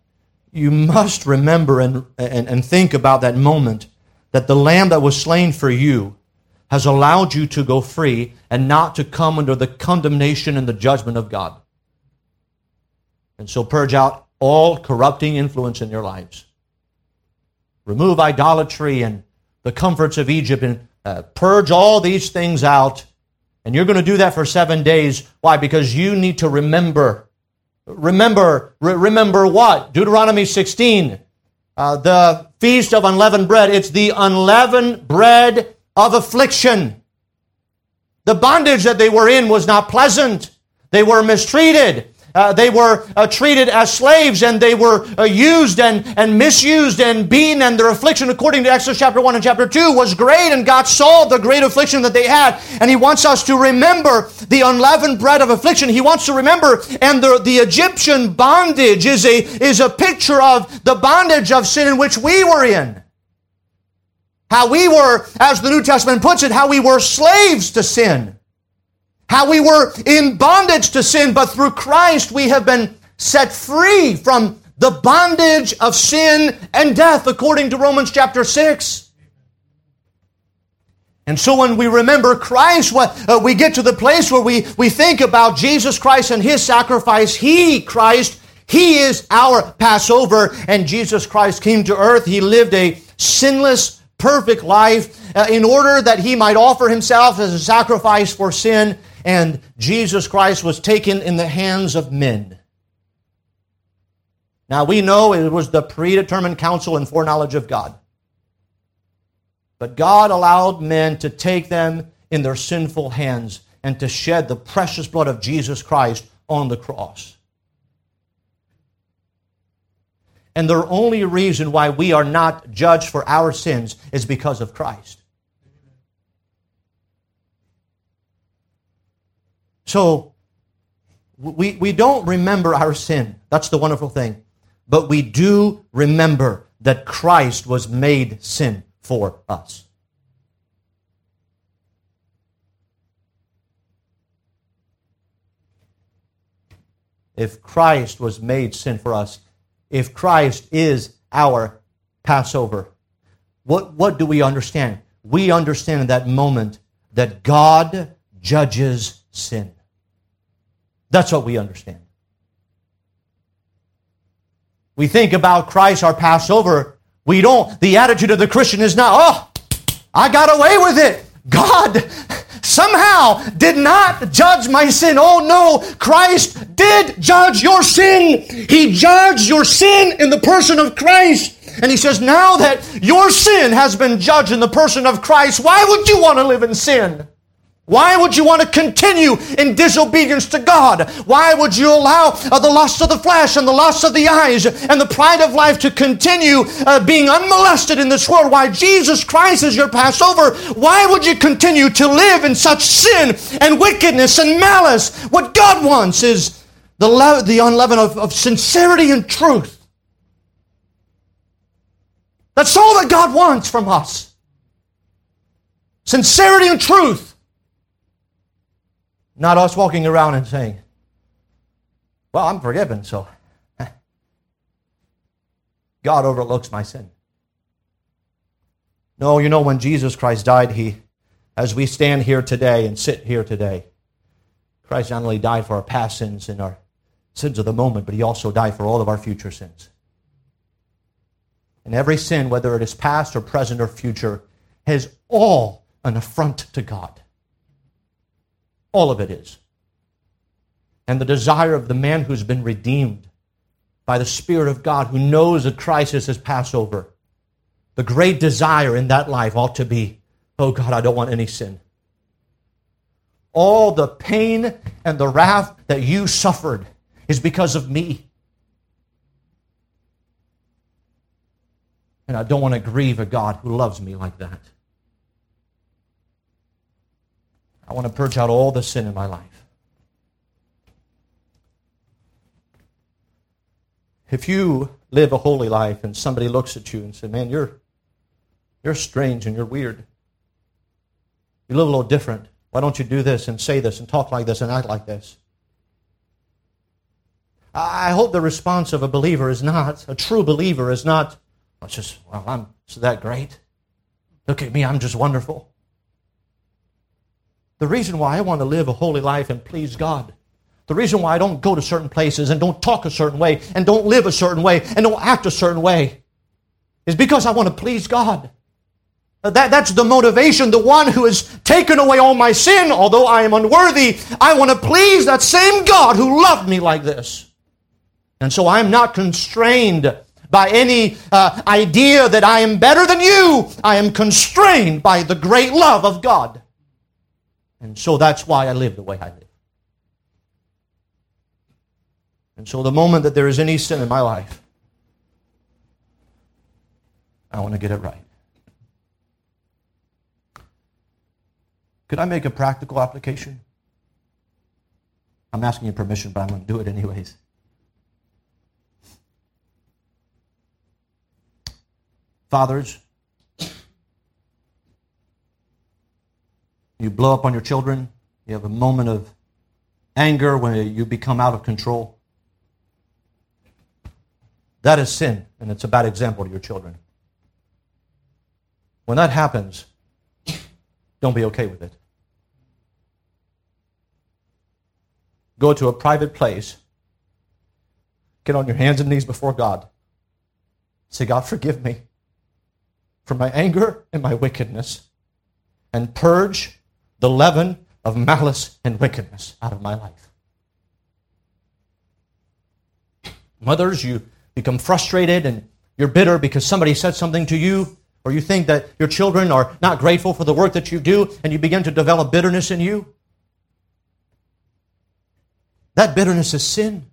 you must remember and, and, and think about that moment that the lamb that was slain for you has allowed you to go free and not to come under the condemnation and the judgment of God. And so purge out all corrupting influence in your lives. Remove idolatry and the comforts of Egypt and uh, purge all these things out. And you're going to do that for seven days. Why? Because you need to remember. Remember, re- remember what? Deuteronomy 16. Uh, the feast of unleavened bread. It's the unleavened bread of affliction. The bondage that they were in was not pleasant. They were mistreated. Uh, they were uh, treated as slaves and they were uh, used and, and misused and beaten, and their affliction, according to Exodus chapter 1 and chapter 2, was great, and God saw the great affliction that they had. And He wants us to remember the unleavened bread of affliction. He wants to remember, and the, the Egyptian bondage is a, is a picture of the bondage of sin in which we were in. How we were, as the New Testament puts it, how we were slaves to sin. How we were in bondage to sin, but through Christ we have been set free from the bondage of sin and death, according to Romans chapter 6. And so when we remember Christ, uh, we get to the place where we, we think about Jesus Christ and His sacrifice. He, Christ, He is our Passover, and Jesus Christ came to earth. He lived a sinless, perfect life uh, in order that He might offer Himself as a sacrifice for sin and Jesus Christ was taken in the hands of men. Now we know it was the predetermined counsel and foreknowledge of God. But God allowed men to take them in their sinful hands and to shed the precious blood of Jesus Christ on the cross. And the only reason why we are not judged for our sins is because of Christ. So we, we don't remember our sin. That's the wonderful thing. But we do remember that Christ was made sin for us. If Christ was made sin for us, if Christ is our Passover, what, what do we understand? We understand in that moment that God judges sin. That's what we understand. We think about Christ, our Passover. We don't, the attitude of the Christian is not, oh, I got away with it. God somehow did not judge my sin. Oh no, Christ did judge your sin. He judged your sin in the person of Christ. And he says, now that your sin has been judged in the person of Christ, why would you want to live in sin? Why would you want to continue in disobedience to God? Why would you allow uh, the lust of the flesh and the lust of the eyes and the pride of life to continue uh, being unmolested in this world? Why Jesus Christ is your Passover? Why would you continue to live in such sin and wickedness and malice? What God wants is the, le- the unleavened of, of sincerity and truth. That's all that God wants from us. Sincerity and truth. Not us walking around and saying, Well, I'm forgiven, so *laughs* God overlooks my sin. No, you know, when Jesus Christ died, He, as we stand here today and sit here today, Christ not only died for our past sins and our sins of the moment, but He also died for all of our future sins. And every sin, whether it is past or present or future, has all an affront to God. All of it is. And the desire of the man who's been redeemed by the Spirit of God, who knows that Christ has his Passover, the great desire in that life ought to be, oh God, I don't want any sin. All the pain and the wrath that you suffered is because of me. And I don't want to grieve a God who loves me like that. I want to purge out all the sin in my life. If you live a holy life and somebody looks at you and says, Man, you're, you're strange and you're weird. You live a little different. Why don't you do this and say this and talk like this and act like this? I hope the response of a believer is not, a true believer is not, it's just, well, I'm that great. Look at me, I'm just wonderful. The reason why I want to live a holy life and please God, the reason why I don't go to certain places and don't talk a certain way and don't live a certain way and don't act a certain way is because I want to please God. That, that's the motivation. The one who has taken away all my sin, although I am unworthy, I want to please that same God who loved me like this. And so I'm not constrained by any uh, idea that I am better than you. I am constrained by the great love of God. And so that's why I live the way I live. And so the moment that there is any sin in my life, I want to get it right. Could I make a practical application? I'm asking you permission, but I'm going to do it anyways. Fathers, you blow up on your children. You have a moment of anger when you become out of control. That is sin, and it's a bad example to your children. When that happens, don't be okay with it. Go to a private place. Get on your hands and knees before God. Say, God, forgive me for my anger and my wickedness. And purge the leaven of malice and wickedness out of my life. Mothers, you become frustrated and you're bitter because somebody said something to you, or you think that your children are not grateful for the work that you do, and you begin to develop bitterness in you. That bitterness is sin.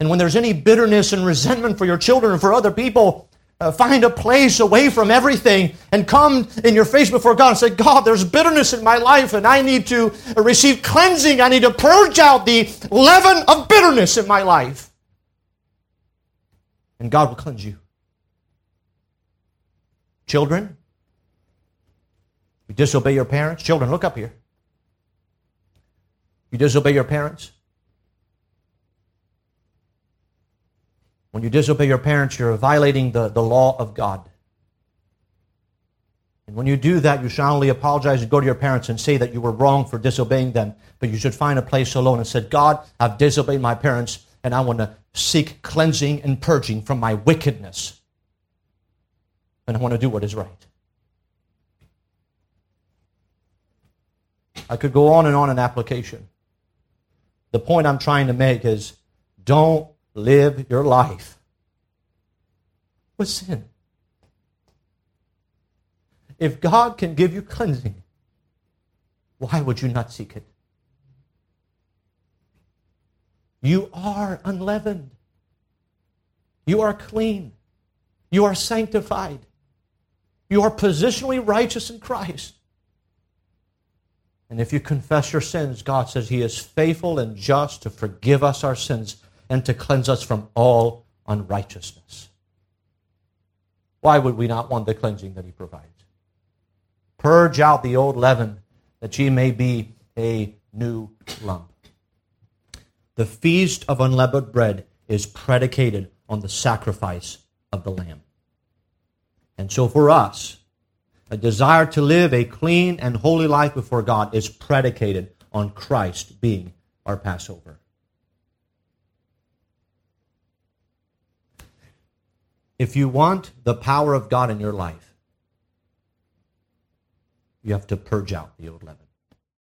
And when there's any bitterness and resentment for your children and for other people, uh, find a place away from everything and come in your face before God and say, God, there's bitterness in my life and I need to receive cleansing. I need to purge out the leaven of bitterness in my life. And God will cleanse you. Children, you disobey your parents. Children, look up here. You disobey your parents? When you disobey your parents, you're violating the, the law of God. And when you do that, you should not only apologize and go to your parents and say that you were wrong for disobeying them, but you should find a place alone and say, God, I've disobeyed my parents, and I want to seek cleansing and purging from my wickedness. And I want to do what is right. I could go on and on in application. The point I'm trying to make is don't live your life with sin. If God can give you cleansing, why would you not seek it? You are unleavened. You are clean. You are sanctified. You are positionally righteous in Christ. And if you confess your sins, God says He is faithful and just to forgive us our sins and to cleanse us from all unrighteousness. Why would we not want the cleansing that He provides? Purge out the old leaven that ye may be a new lump. The feast of unleavened bread is predicated on the sacrifice of the Lamb. And so for us, a desire to live a clean and holy life before God is predicated on Christ being our Passover. If you want the power of God in your life, you have to purge out the old leaven.